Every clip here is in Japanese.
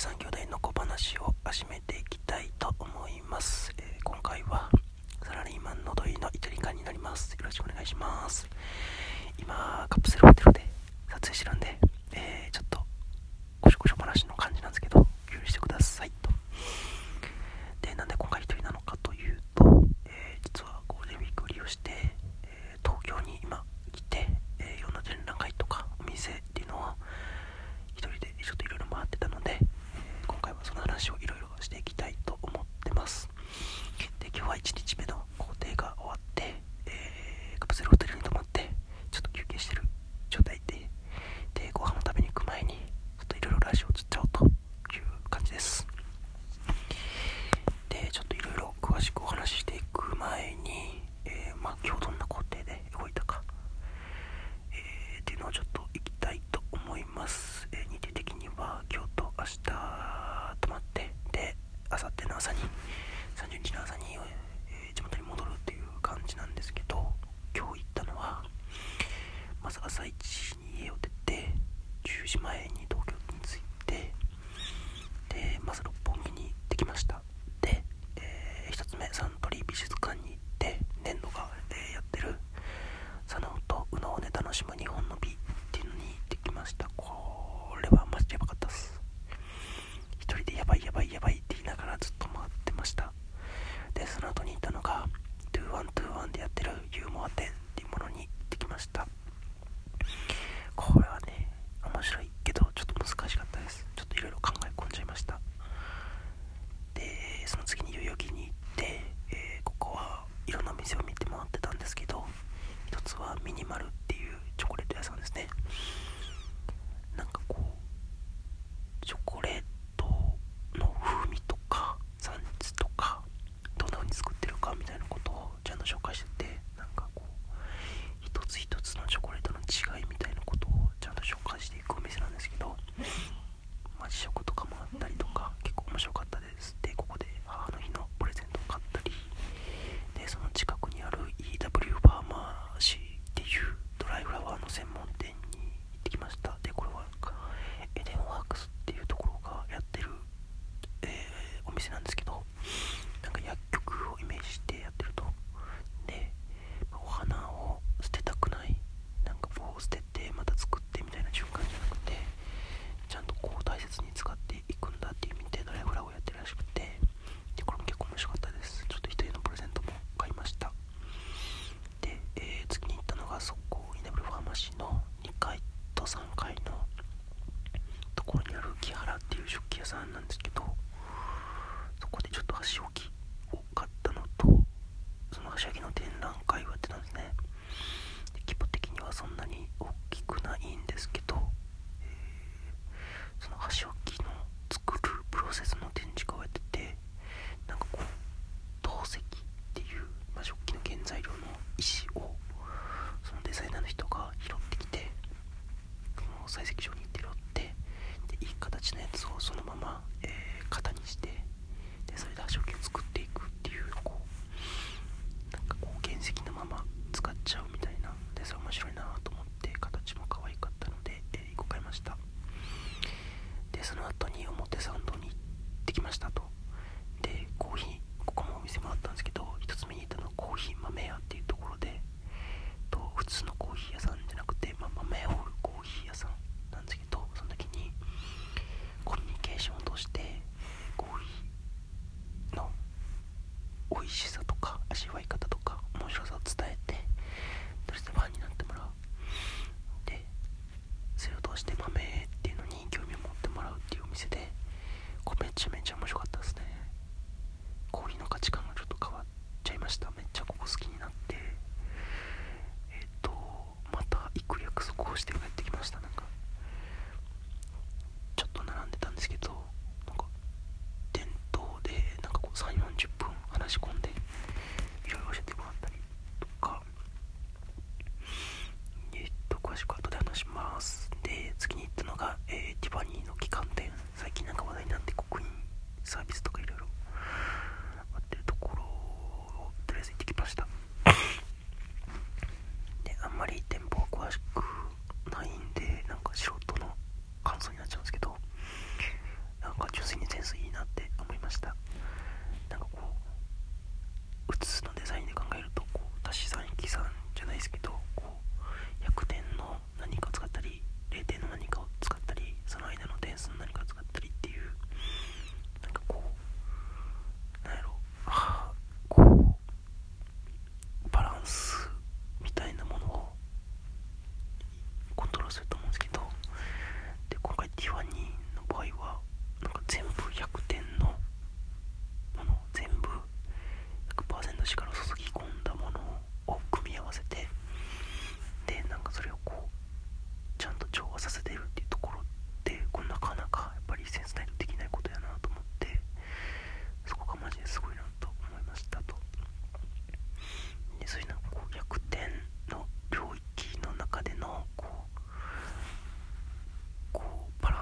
3兄弟の小話を始めていきたいと思います、えー、今回はサラリーマンのど井のイタリカになります。よろしくお願いします。今カプセルホテルで撮影してるんで、えー、ちょっとこしょこしょ話の感じなんですけど許してくださいと。でなんで今回一あさっての朝に30日の朝に、えー、地元に戻るっていう感じなんですけど今日行ったのはまず朝1時に家を出て10時前に 가족하신 まま、えー、型にして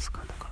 ますかだか。ら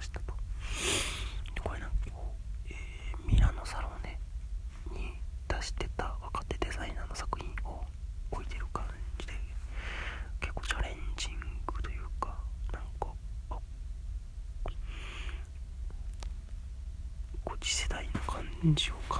ましたと。でこれなんかこう、えー、ミラノサローネに出してた若手デザイナーの作品を置いてる感じで結構チャレンジングというかなんかこう次世代の感じを感じ